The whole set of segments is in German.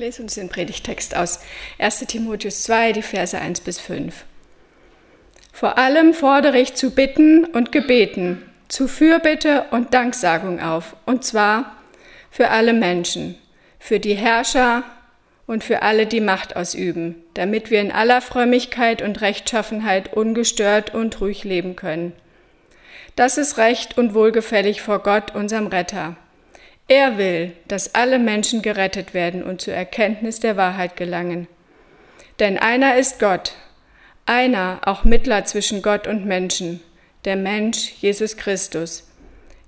lese uns den Predigtext aus 1 Timotheus 2, die Verse 1 bis 5. Vor allem fordere ich zu Bitten und Gebeten, zu Fürbitte und Danksagung auf, und zwar für alle Menschen, für die Herrscher und für alle, die Macht ausüben, damit wir in aller Frömmigkeit und Rechtschaffenheit ungestört und ruhig leben können. Das ist recht und wohlgefällig vor Gott, unserem Retter. Er will, dass alle Menschen gerettet werden und zur Erkenntnis der Wahrheit gelangen. Denn einer ist Gott, einer auch Mittler zwischen Gott und Menschen, der Mensch Jesus Christus,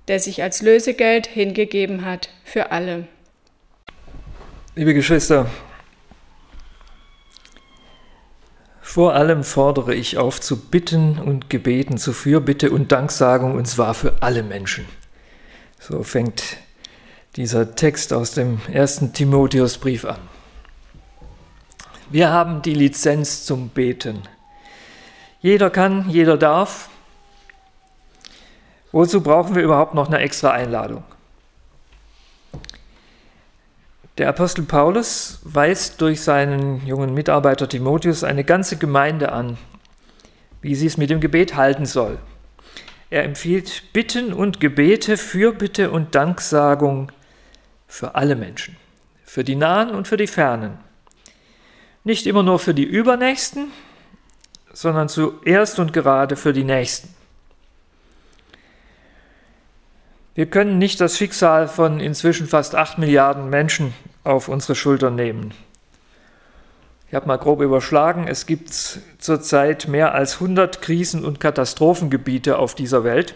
der sich als Lösegeld hingegeben hat für alle. Liebe Geschwister, vor allem fordere ich auf zu bitten und gebeten, zu Fürbitte und Danksagung, und zwar für alle Menschen. So fängt dieser Text aus dem ersten Timotheusbrief an. Wir haben die Lizenz zum Beten. Jeder kann, jeder darf. Wozu brauchen wir überhaupt noch eine extra Einladung? Der Apostel Paulus weist durch seinen jungen Mitarbeiter Timotheus eine ganze Gemeinde an, wie sie es mit dem Gebet halten soll. Er empfiehlt Bitten und Gebete, Fürbitte und Danksagung für alle Menschen, für die Nahen und für die Fernen. Nicht immer nur für die Übernächsten, sondern zuerst und gerade für die Nächsten. Wir können nicht das Schicksal von inzwischen fast acht Milliarden Menschen auf unsere Schultern nehmen. Ich habe mal grob überschlagen, es gibt zurzeit mehr als 100 Krisen- und Katastrophengebiete auf dieser Welt,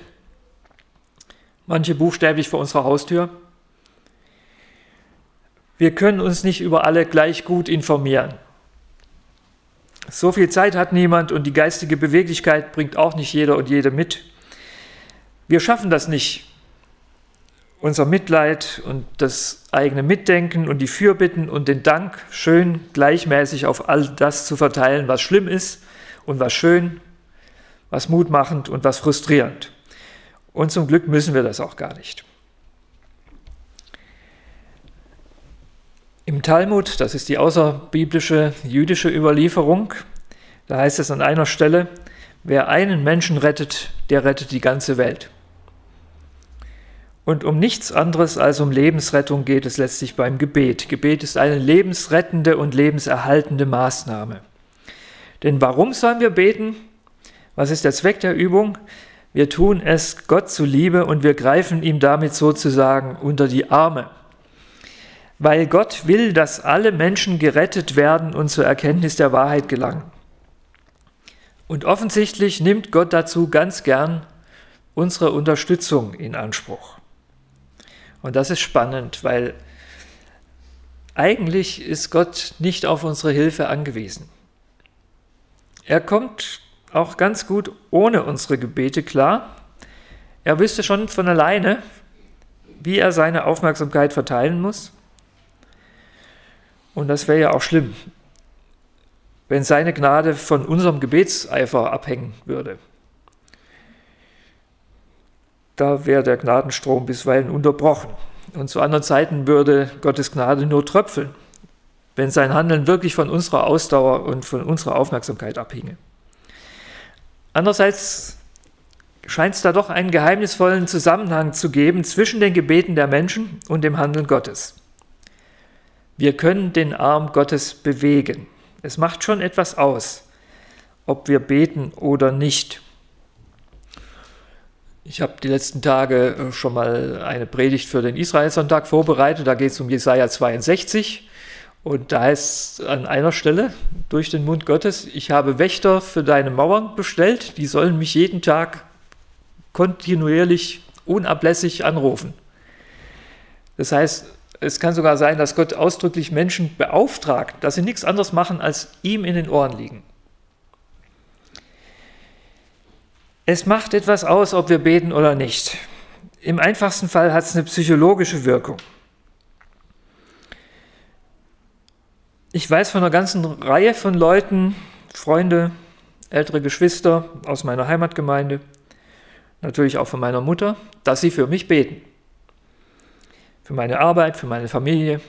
manche buchstäblich vor unserer Haustür. Wir können uns nicht über alle gleich gut informieren. So viel Zeit hat niemand und die geistige Beweglichkeit bringt auch nicht jeder und jede mit. Wir schaffen das nicht, unser Mitleid und das eigene Mitdenken und die Fürbitten und den Dank schön gleichmäßig auf all das zu verteilen, was schlimm ist und was schön, was mutmachend und was frustrierend. Und zum Glück müssen wir das auch gar nicht. Im Talmud, das ist die außerbiblische jüdische Überlieferung, da heißt es an einer Stelle, wer einen Menschen rettet, der rettet die ganze Welt. Und um nichts anderes als um Lebensrettung geht es letztlich beim Gebet. Gebet ist eine lebensrettende und lebenserhaltende Maßnahme. Denn warum sollen wir beten? Was ist der Zweck der Übung? Wir tun es Gott zuliebe und wir greifen ihm damit sozusagen unter die Arme weil Gott will, dass alle Menschen gerettet werden und zur Erkenntnis der Wahrheit gelangen. Und offensichtlich nimmt Gott dazu ganz gern unsere Unterstützung in Anspruch. Und das ist spannend, weil eigentlich ist Gott nicht auf unsere Hilfe angewiesen. Er kommt auch ganz gut ohne unsere Gebete klar. Er wüsste schon von alleine, wie er seine Aufmerksamkeit verteilen muss. Und das wäre ja auch schlimm, wenn seine Gnade von unserem Gebetseifer abhängen würde. Da wäre der Gnadenstrom bisweilen unterbrochen. Und zu anderen Zeiten würde Gottes Gnade nur tröpfeln, wenn sein Handeln wirklich von unserer Ausdauer und von unserer Aufmerksamkeit abhinge. Andererseits scheint es da doch einen geheimnisvollen Zusammenhang zu geben zwischen den Gebeten der Menschen und dem Handeln Gottes. Wir können den Arm Gottes bewegen. Es macht schon etwas aus, ob wir beten oder nicht. Ich habe die letzten Tage äh, schon mal eine Predigt für den Israelsonntag vorbereitet. Da geht es um Jesaja 62. Und da heißt an einer Stelle durch den Mund Gottes: Ich habe Wächter für deine Mauern bestellt. Die sollen mich jeden Tag kontinuierlich, unablässig anrufen. Das heißt, es kann sogar sein, dass Gott ausdrücklich Menschen beauftragt, dass sie nichts anderes machen, als ihm in den Ohren liegen. Es macht etwas aus, ob wir beten oder nicht. Im einfachsten Fall hat es eine psychologische Wirkung. Ich weiß von einer ganzen Reihe von Leuten, Freunde, ältere Geschwister aus meiner Heimatgemeinde, natürlich auch von meiner Mutter, dass sie für mich beten für meine Arbeit, für meine Familie,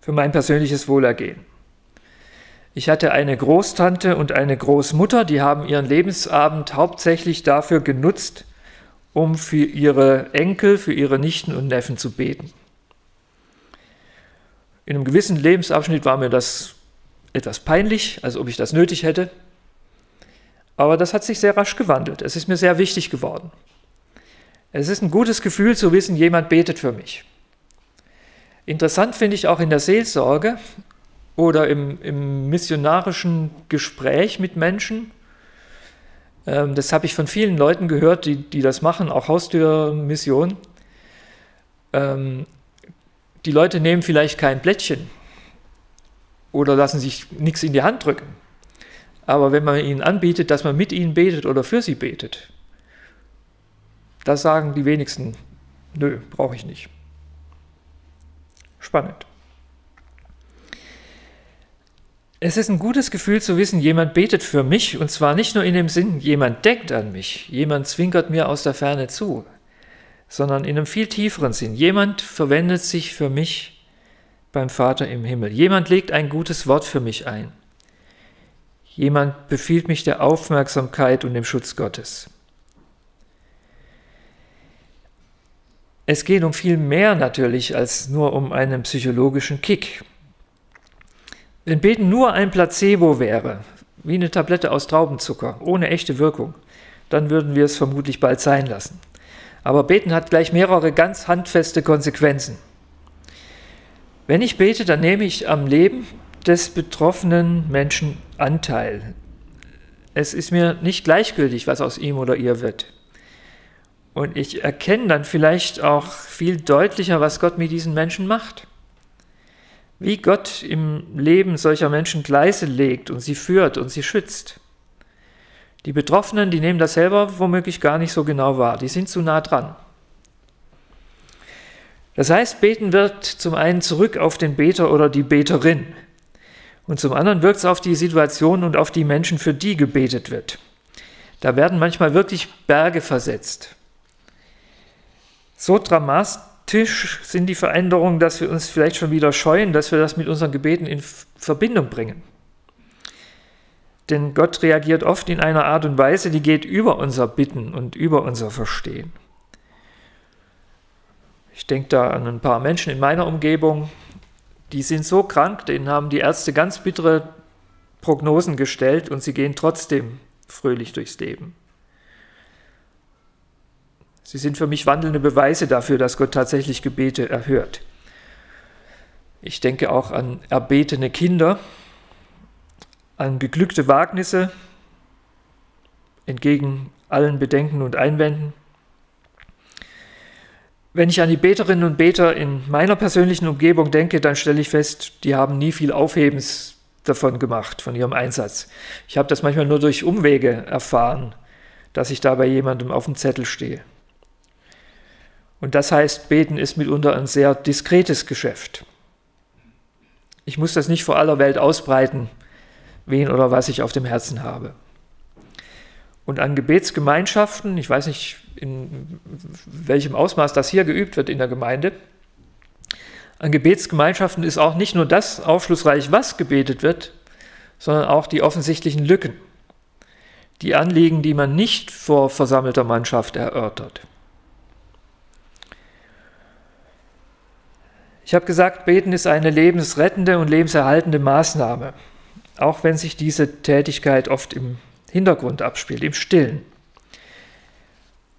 für mein persönliches Wohlergehen. Ich hatte eine Großtante und eine Großmutter, die haben ihren Lebensabend hauptsächlich dafür genutzt, um für ihre Enkel, für ihre Nichten und Neffen zu beten. In einem gewissen Lebensabschnitt war mir das etwas peinlich, als ob ich das nötig hätte. Aber das hat sich sehr rasch gewandelt. Es ist mir sehr wichtig geworden. Es ist ein gutes Gefühl zu wissen, jemand betet für mich. Interessant finde ich auch in der Seelsorge oder im, im missionarischen Gespräch mit Menschen. Ähm, das habe ich von vielen Leuten gehört, die, die das machen, auch Haustürmission. Ähm, die Leute nehmen vielleicht kein Blättchen oder lassen sich nichts in die Hand drücken. Aber wenn man ihnen anbietet, dass man mit ihnen betet oder für sie betet, das sagen die wenigsten, nö, brauche ich nicht. Spannend. Es ist ein gutes Gefühl zu wissen, jemand betet für mich und zwar nicht nur in dem Sinn, jemand denkt an mich, jemand zwinkert mir aus der Ferne zu, sondern in einem viel tieferen Sinn. Jemand verwendet sich für mich beim Vater im Himmel. Jemand legt ein gutes Wort für mich ein. Jemand befiehlt mich der Aufmerksamkeit und dem Schutz Gottes. Es geht um viel mehr natürlich als nur um einen psychologischen Kick. Wenn Beten nur ein Placebo wäre, wie eine Tablette aus Traubenzucker, ohne echte Wirkung, dann würden wir es vermutlich bald sein lassen. Aber Beten hat gleich mehrere ganz handfeste Konsequenzen. Wenn ich bete, dann nehme ich am Leben des betroffenen Menschen Anteil. Es ist mir nicht gleichgültig, was aus ihm oder ihr wird. Und ich erkenne dann vielleicht auch viel deutlicher, was Gott mit diesen Menschen macht. Wie Gott im Leben solcher Menschen Gleise legt und sie führt und sie schützt. Die Betroffenen, die nehmen das selber womöglich gar nicht so genau wahr. Die sind zu nah dran. Das heißt, beten wird zum einen zurück auf den Beter oder die Beterin. Und zum anderen wirkt es auf die Situation und auf die Menschen, für die gebetet wird. Da werden manchmal wirklich Berge versetzt. So dramatisch sind die Veränderungen, dass wir uns vielleicht schon wieder scheuen, dass wir das mit unseren Gebeten in Verbindung bringen. Denn Gott reagiert oft in einer Art und Weise, die geht über unser Bitten und über unser Verstehen. Ich denke da an ein paar Menschen in meiner Umgebung, die sind so krank, denen haben die Ärzte ganz bittere Prognosen gestellt und sie gehen trotzdem fröhlich durchs Leben. Sie sind für mich wandelnde Beweise dafür, dass Gott tatsächlich Gebete erhört. Ich denke auch an erbetene Kinder, an beglückte Wagnisse entgegen allen Bedenken und Einwänden. Wenn ich an die Beterinnen und Beter in meiner persönlichen Umgebung denke, dann stelle ich fest, die haben nie viel Aufhebens davon gemacht, von ihrem Einsatz. Ich habe das manchmal nur durch Umwege erfahren, dass ich da bei jemandem auf dem Zettel stehe. Und das heißt, beten ist mitunter ein sehr diskretes Geschäft. Ich muss das nicht vor aller Welt ausbreiten, wen oder was ich auf dem Herzen habe. Und an Gebetsgemeinschaften, ich weiß nicht, in welchem Ausmaß das hier geübt wird in der Gemeinde, an Gebetsgemeinschaften ist auch nicht nur das aufschlussreich, was gebetet wird, sondern auch die offensichtlichen Lücken, die Anliegen, die man nicht vor versammelter Mannschaft erörtert. Ich habe gesagt, beten ist eine lebensrettende und lebenserhaltende Maßnahme, auch wenn sich diese Tätigkeit oft im Hintergrund abspielt, im Stillen.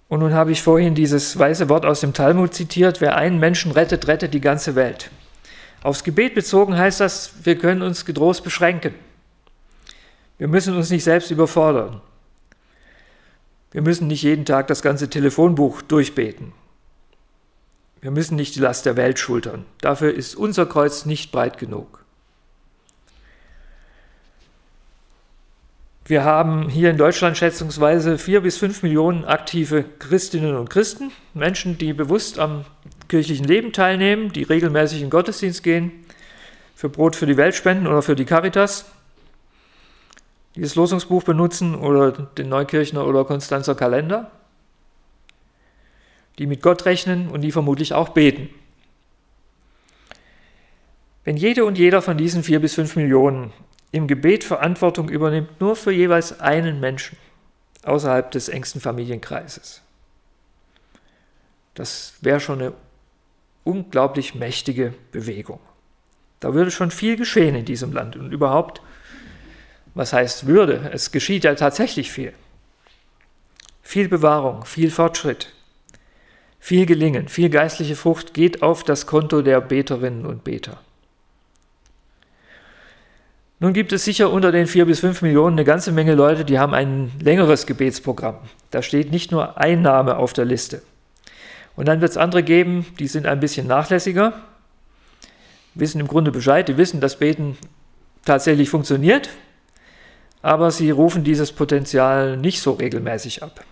Und nun habe ich vorhin dieses weiße Wort aus dem Talmud zitiert, wer einen Menschen rettet, rettet die ganze Welt. Aufs Gebet bezogen heißt das, wir können uns getrost beschränken. Wir müssen uns nicht selbst überfordern. Wir müssen nicht jeden Tag das ganze Telefonbuch durchbeten. Wir müssen nicht die Last der Welt schultern. Dafür ist unser Kreuz nicht breit genug. Wir haben hier in Deutschland schätzungsweise vier bis fünf Millionen aktive Christinnen und Christen, Menschen, die bewusst am kirchlichen Leben teilnehmen, die regelmäßig in Gottesdienst gehen, für Brot für die Welt spenden oder für die Caritas, die das Losungsbuch benutzen oder den Neukirchner oder Konstanzer Kalender die mit Gott rechnen und die vermutlich auch beten. Wenn jede und jeder von diesen vier bis fünf Millionen im Gebet Verantwortung übernimmt, nur für jeweils einen Menschen außerhalb des engsten Familienkreises, das wäre schon eine unglaublich mächtige Bewegung. Da würde schon viel geschehen in diesem Land und überhaupt, was heißt würde, es geschieht ja tatsächlich viel. Viel Bewahrung, viel Fortschritt, viel Gelingen, viel geistliche Frucht geht auf das Konto der Beterinnen und Beter. Nun gibt es sicher unter den vier bis fünf Millionen eine ganze Menge Leute, die haben ein längeres Gebetsprogramm. Da steht nicht nur ein Name auf der Liste. Und dann wird es andere geben, die sind ein bisschen nachlässiger, wissen im Grunde Bescheid, die wissen, dass Beten tatsächlich funktioniert, aber sie rufen dieses Potenzial nicht so regelmäßig ab.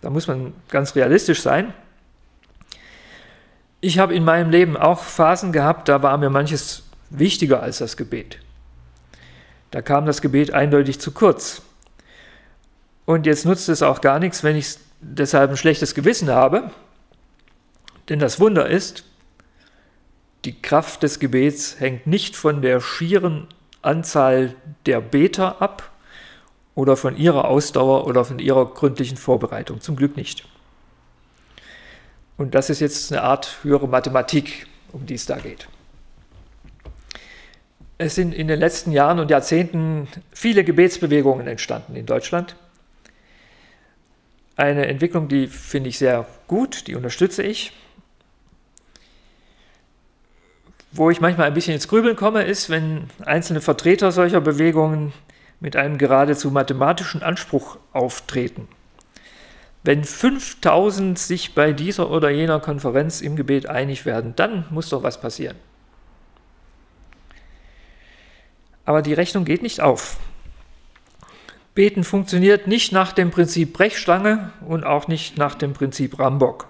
Da muss man ganz realistisch sein. Ich habe in meinem Leben auch Phasen gehabt, da war mir manches wichtiger als das Gebet. Da kam das Gebet eindeutig zu kurz. Und jetzt nutzt es auch gar nichts, wenn ich deshalb ein schlechtes Gewissen habe. Denn das Wunder ist, die Kraft des Gebets hängt nicht von der schieren Anzahl der Beter ab oder von ihrer Ausdauer oder von ihrer gründlichen Vorbereitung. Zum Glück nicht. Und das ist jetzt eine Art höhere Mathematik, um die es da geht. Es sind in den letzten Jahren und Jahrzehnten viele Gebetsbewegungen entstanden in Deutschland. Eine Entwicklung, die finde ich sehr gut, die unterstütze ich. Wo ich manchmal ein bisschen ins Grübeln komme, ist, wenn einzelne Vertreter solcher Bewegungen mit einem geradezu mathematischen Anspruch auftreten. Wenn 5000 sich bei dieser oder jener Konferenz im Gebet einig werden, dann muss doch was passieren. Aber die Rechnung geht nicht auf. Beten funktioniert nicht nach dem Prinzip Brechstange und auch nicht nach dem Prinzip Rambock.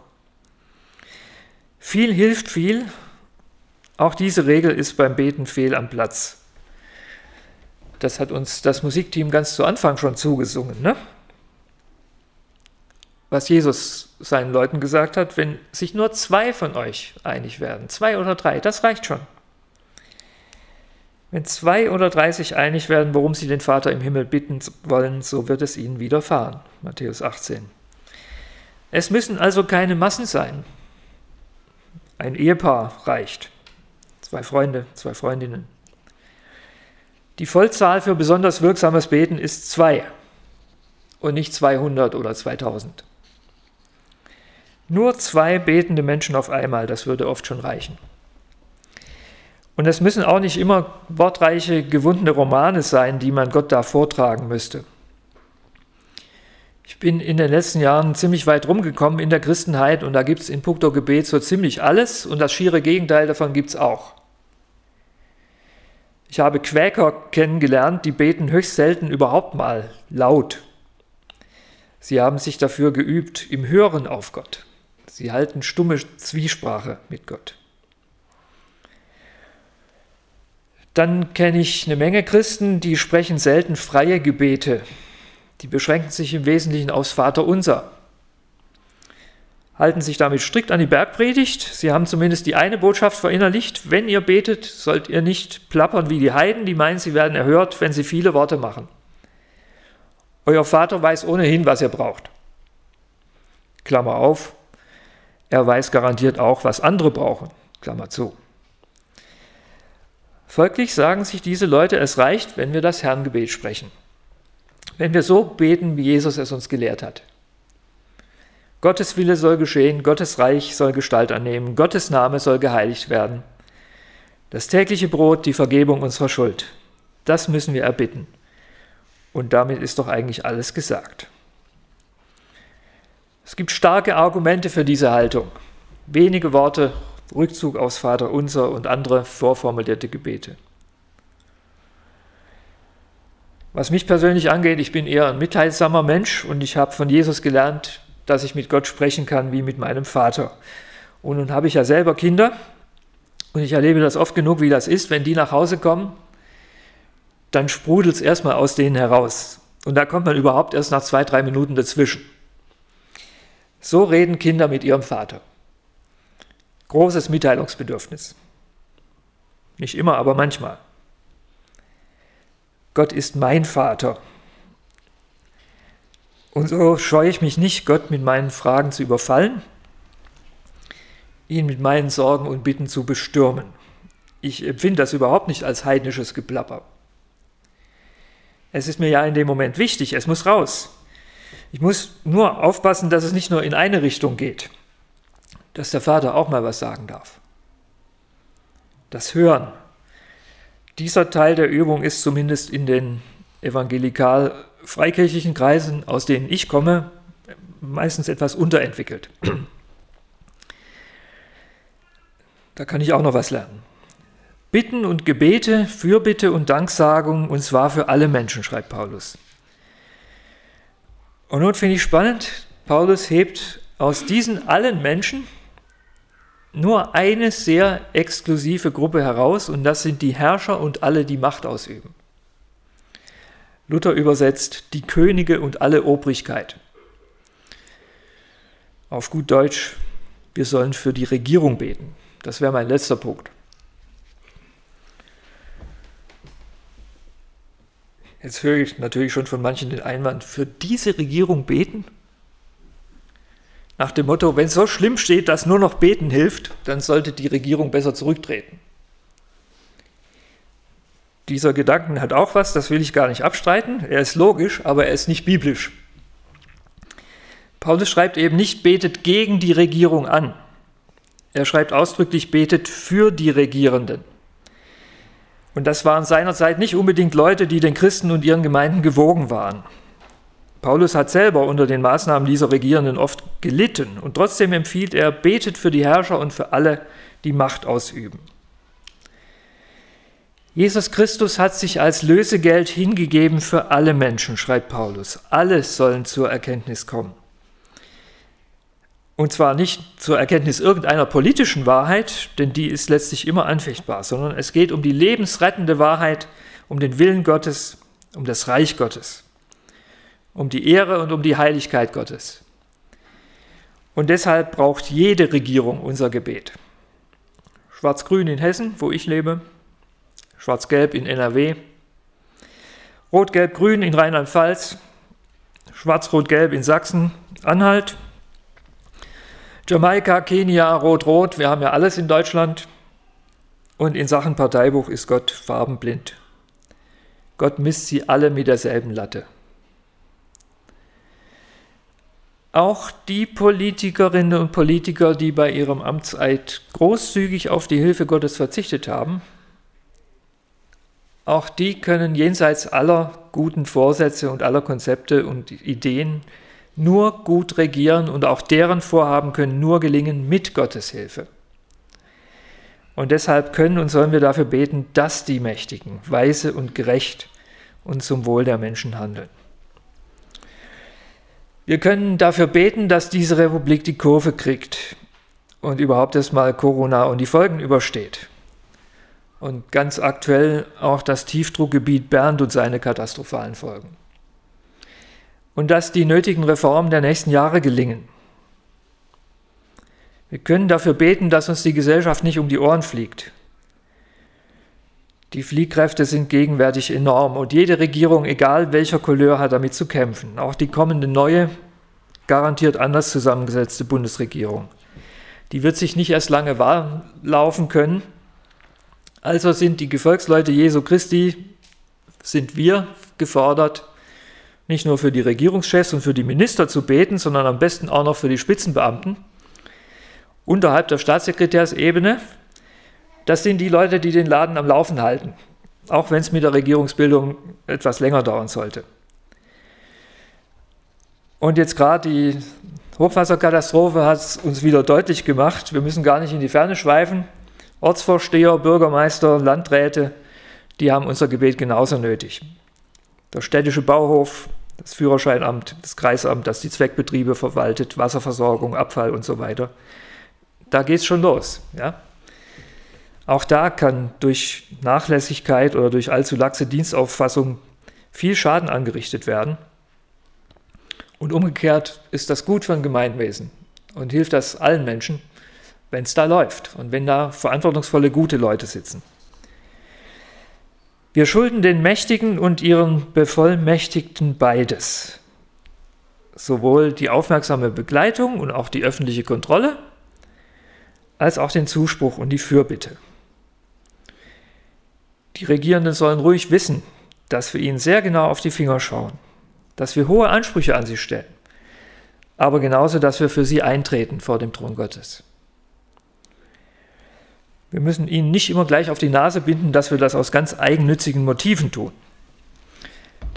Viel hilft viel. Auch diese Regel ist beim Beten fehl am Platz. Das hat uns das Musikteam ganz zu Anfang schon zugesungen. Ne? Was Jesus seinen Leuten gesagt hat, wenn sich nur zwei von euch einig werden, zwei oder drei, das reicht schon. Wenn zwei oder drei sich einig werden, worum sie den Vater im Himmel bitten wollen, so wird es ihnen widerfahren. Matthäus 18. Es müssen also keine Massen sein. Ein Ehepaar reicht. Zwei Freunde, zwei Freundinnen. Die Vollzahl für besonders wirksames Beten ist zwei und nicht 200 oder 2000. Nur zwei betende Menschen auf einmal, das würde oft schon reichen. Und es müssen auch nicht immer wortreiche, gewundene Romane sein, die man Gott da vortragen müsste. Ich bin in den letzten Jahren ziemlich weit rumgekommen in der Christenheit und da gibt es in puncto Gebet so ziemlich alles und das schiere Gegenteil davon gibt es auch. Ich habe Quäker kennengelernt, die beten höchst selten überhaupt mal laut. Sie haben sich dafür geübt im Hören auf Gott. Sie halten stumme Zwiesprache mit Gott. Dann kenne ich eine Menge Christen, die sprechen selten freie Gebete. Die beschränken sich im Wesentlichen aufs Vaterunser. Halten sich damit strikt an die Bergpredigt. Sie haben zumindest die eine Botschaft verinnerlicht. Wenn ihr betet, sollt ihr nicht plappern wie die Heiden, die meinen, sie werden erhört, wenn sie viele Worte machen. Euer Vater weiß ohnehin, was ihr braucht. Klammer auf. Er weiß garantiert auch, was andere brauchen. Klammer zu. Folglich sagen sich diese Leute, es reicht, wenn wir das Herrngebet sprechen. Wenn wir so beten, wie Jesus es uns gelehrt hat. Gottes Wille soll geschehen, Gottes Reich soll Gestalt annehmen, Gottes Name soll geheiligt werden. Das tägliche Brot, die Vergebung unserer Schuld, das müssen wir erbitten. Und damit ist doch eigentlich alles gesagt. Es gibt starke Argumente für diese Haltung. Wenige Worte Rückzug aufs Vaterunser und andere vorformulierte Gebete. Was mich persönlich angeht, ich bin eher ein mitteilsamer Mensch und ich habe von Jesus gelernt, dass ich mit Gott sprechen kann wie mit meinem Vater. Und nun habe ich ja selber Kinder und ich erlebe das oft genug, wie das ist, wenn die nach Hause kommen, dann sprudelt es erstmal aus denen heraus. Und da kommt man überhaupt erst nach zwei, drei Minuten dazwischen. So reden Kinder mit ihrem Vater großes Mitteilungsbedürfnis. Nicht immer, aber manchmal. Gott ist mein Vater. Und so scheue ich mich nicht, Gott mit meinen Fragen zu überfallen, ihn mit meinen Sorgen und Bitten zu bestürmen. Ich empfinde das überhaupt nicht als heidnisches Geplapper. Es ist mir ja in dem Moment wichtig, es muss raus. Ich muss nur aufpassen, dass es nicht nur in eine Richtung geht, dass der Vater auch mal was sagen darf. Das Hören. Dieser Teil der Übung ist zumindest in den evangelikal-freikirchlichen Kreisen, aus denen ich komme, meistens etwas unterentwickelt. Da kann ich auch noch was lernen. Bitten und Gebete, Fürbitte und Danksagung, und zwar für alle Menschen, schreibt Paulus. Und nun finde ich spannend, Paulus hebt aus diesen allen Menschen nur eine sehr exklusive Gruppe heraus, und das sind die Herrscher und alle, die Macht ausüben. Luther übersetzt die Könige und alle Obrigkeit. Auf gut Deutsch, wir sollen für die Regierung beten. Das wäre mein letzter Punkt. Jetzt höre ich natürlich schon von manchen den Einwand, für diese Regierung beten? Nach dem Motto, wenn es so schlimm steht, dass nur noch beten hilft, dann sollte die Regierung besser zurücktreten. Dieser Gedanken hat auch was, das will ich gar nicht abstreiten. Er ist logisch, aber er ist nicht biblisch. Paulus schreibt eben nicht, betet gegen die Regierung an. Er schreibt ausdrücklich, betet für die Regierenden. Und das waren seinerzeit nicht unbedingt Leute, die den Christen und ihren Gemeinden gewogen waren. Paulus hat selber unter den Maßnahmen dieser Regierenden oft gelitten und trotzdem empfiehlt er, betet für die Herrscher und für alle, die Macht ausüben. Jesus Christus hat sich als Lösegeld hingegeben für alle Menschen, schreibt Paulus. Alle sollen zur Erkenntnis kommen. Und zwar nicht zur Erkenntnis irgendeiner politischen Wahrheit, denn die ist letztlich immer anfechtbar, sondern es geht um die lebensrettende Wahrheit, um den Willen Gottes, um das Reich Gottes, um die Ehre und um die Heiligkeit Gottes. Und deshalb braucht jede Regierung unser Gebet. Schwarz-Grün in Hessen, wo ich lebe, Schwarz-Gelb in NRW, Rot-Gelb-Grün in Rheinland-Pfalz, Schwarz-Rot-Gelb in Sachsen, Anhalt, Jamaika, Kenia, Rot-Rot, wir haben ja alles in Deutschland. Und in Sachen Parteibuch ist Gott farbenblind. Gott misst sie alle mit derselben Latte. Auch die Politikerinnen und Politiker, die bei ihrem Amtseid großzügig auf die Hilfe Gottes verzichtet haben, auch die können jenseits aller guten Vorsätze und aller Konzepte und Ideen nur gut regieren und auch deren Vorhaben können nur gelingen mit Gottes Hilfe. Und deshalb können und sollen wir dafür beten, dass die Mächtigen weise und gerecht und zum Wohl der Menschen handeln. Wir können dafür beten, dass diese Republik die Kurve kriegt und überhaupt erstmal Corona und die Folgen übersteht. Und ganz aktuell auch das Tiefdruckgebiet Bernd und seine katastrophalen Folgen und dass die nötigen Reformen der nächsten Jahre gelingen. Wir können dafür beten, dass uns die Gesellschaft nicht um die Ohren fliegt. Die Fliehkräfte sind gegenwärtig enorm und jede Regierung, egal welcher Couleur, hat damit zu kämpfen. Auch die kommende neue, garantiert anders zusammengesetzte Bundesregierung. Die wird sich nicht erst lange laufen können. Also sind die Gefolgsleute Jesu Christi, sind wir gefordert, nicht nur für die Regierungschefs und für die Minister zu beten, sondern am besten auch noch für die Spitzenbeamten unterhalb der Staatssekretärsebene. Das sind die Leute, die den Laden am Laufen halten, auch wenn es mit der Regierungsbildung etwas länger dauern sollte. Und jetzt gerade die Hochwasserkatastrophe hat es uns wieder deutlich gemacht, wir müssen gar nicht in die Ferne schweifen. Ortsvorsteher, Bürgermeister, Landräte, die haben unser Gebet genauso nötig der städtische Bauhof, das Führerscheinamt, das Kreisamt, das die Zweckbetriebe verwaltet, Wasserversorgung, Abfall und so weiter. Da geht es schon los. Ja? Auch da kann durch Nachlässigkeit oder durch allzu laxe Dienstauffassung viel Schaden angerichtet werden. Und umgekehrt ist das gut für ein Gemeinwesen und hilft das allen Menschen, wenn es da läuft und wenn da verantwortungsvolle, gute Leute sitzen. Wir schulden den Mächtigen und ihren Bevollmächtigten beides. Sowohl die aufmerksame Begleitung und auch die öffentliche Kontrolle, als auch den Zuspruch und die Fürbitte. Die Regierenden sollen ruhig wissen, dass wir ihnen sehr genau auf die Finger schauen, dass wir hohe Ansprüche an sie stellen, aber genauso, dass wir für sie eintreten vor dem Thron Gottes. Wir müssen ihnen nicht immer gleich auf die Nase binden, dass wir das aus ganz eigennützigen Motiven tun.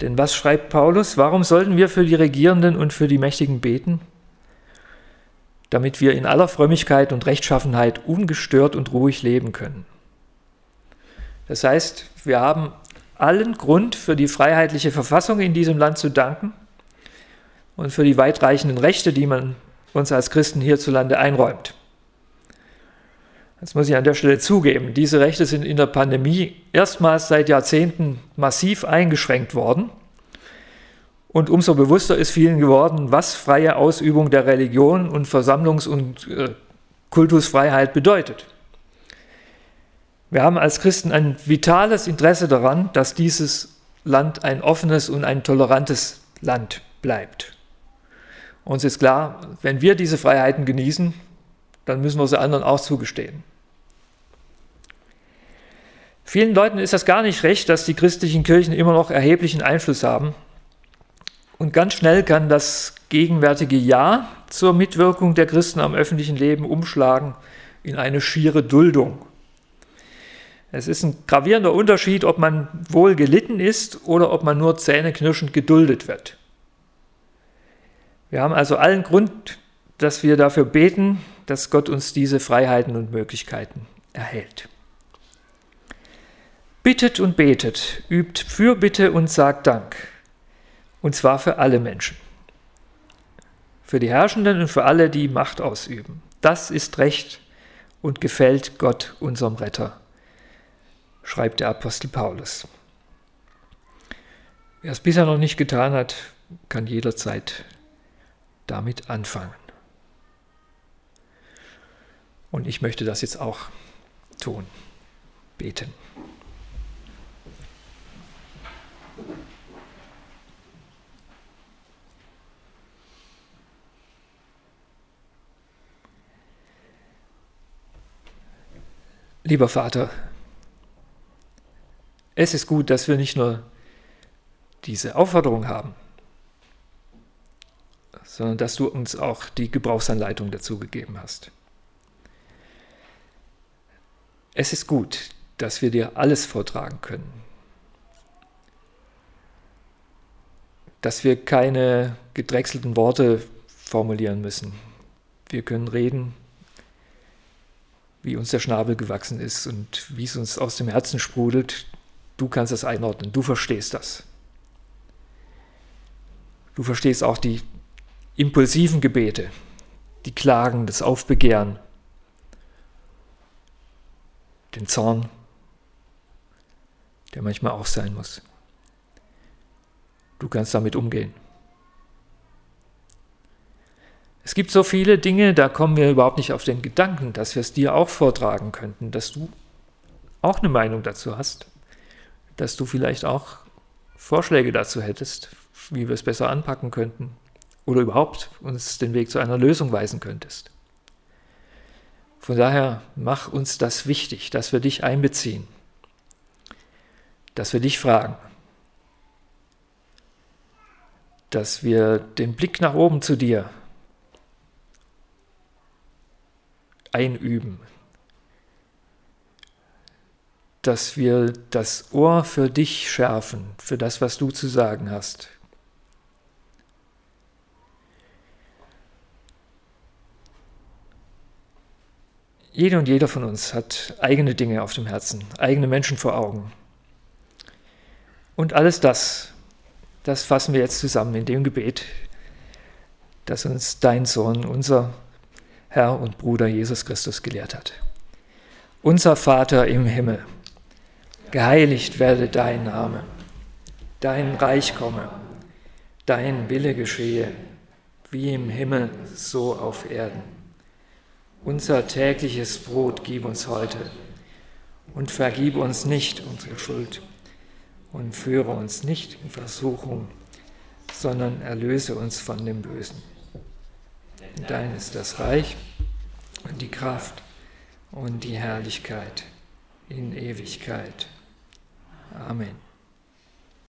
Denn was schreibt Paulus? Warum sollten wir für die Regierenden und für die Mächtigen beten? Damit wir in aller Frömmigkeit und Rechtschaffenheit ungestört und ruhig leben können. Das heißt, wir haben allen Grund für die freiheitliche Verfassung in diesem Land zu danken und für die weitreichenden Rechte, die man uns als Christen hierzulande einräumt. Das muss ich an der Stelle zugeben. Diese Rechte sind in der Pandemie erstmals seit Jahrzehnten massiv eingeschränkt worden. Und umso bewusster ist vielen geworden, was freie Ausübung der Religion und Versammlungs- und äh, Kultusfreiheit bedeutet. Wir haben als Christen ein vitales Interesse daran, dass dieses Land ein offenes und ein tolerantes Land bleibt. Uns ist klar, wenn wir diese Freiheiten genießen, dann müssen wir sie anderen auch zugestehen. Vielen Leuten ist das gar nicht recht, dass die christlichen Kirchen immer noch erheblichen Einfluss haben. Und ganz schnell kann das gegenwärtige Ja zur Mitwirkung der Christen am öffentlichen Leben umschlagen in eine schiere Duldung es ist ein gravierender Unterschied, ob man wohl gelitten ist oder ob man nur zähneknirschend geduldet wird. Wir haben also allen Grund, dass wir dafür beten, dass Gott uns diese Freiheiten und Möglichkeiten erhält. Bittet und betet, übt Fürbitte und sagt Dank. Und zwar für alle Menschen. Für die Herrschenden und für alle, die Macht ausüben. Das ist Recht und gefällt Gott, unserem Retter schreibt der Apostel Paulus. Wer es bisher noch nicht getan hat, kann jederzeit damit anfangen. Und ich möchte das jetzt auch tun, beten. Lieber Vater, es ist gut, dass wir nicht nur diese Aufforderung haben, sondern dass du uns auch die Gebrauchsanleitung dazu gegeben hast. Es ist gut, dass wir dir alles vortragen können, dass wir keine gedrechselten Worte formulieren müssen. Wir können reden, wie uns der Schnabel gewachsen ist und wie es uns aus dem Herzen sprudelt, Du kannst das einordnen, du verstehst das. Du verstehst auch die impulsiven Gebete, die Klagen, das Aufbegehren, den Zorn, der manchmal auch sein muss. Du kannst damit umgehen. Es gibt so viele Dinge, da kommen wir überhaupt nicht auf den Gedanken, dass wir es dir auch vortragen könnten, dass du auch eine Meinung dazu hast dass du vielleicht auch Vorschläge dazu hättest, wie wir es besser anpacken könnten oder überhaupt uns den Weg zu einer Lösung weisen könntest. Von daher mach uns das wichtig, dass wir dich einbeziehen, dass wir dich fragen, dass wir den Blick nach oben zu dir einüben, dass wir das Ohr für dich schärfen, für das, was du zu sagen hast. Jede und jeder von uns hat eigene Dinge auf dem Herzen, eigene Menschen vor Augen. Und alles das, das fassen wir jetzt zusammen in dem Gebet, das uns dein Sohn, unser Herr und Bruder Jesus Christus gelehrt hat. Unser Vater im Himmel geheiligt werde dein Name, dein Reich komme, dein Wille geschehe, wie im Himmel, so auf Erden. Unser tägliches Brot gib uns heute und vergib uns nicht unsere Schuld, und führe uns nicht in Versuchung, sondern erlöse uns von dem Bösen. Dein ist das Reich und die Kraft und die Herrlichkeit in Ewigkeit. Amen.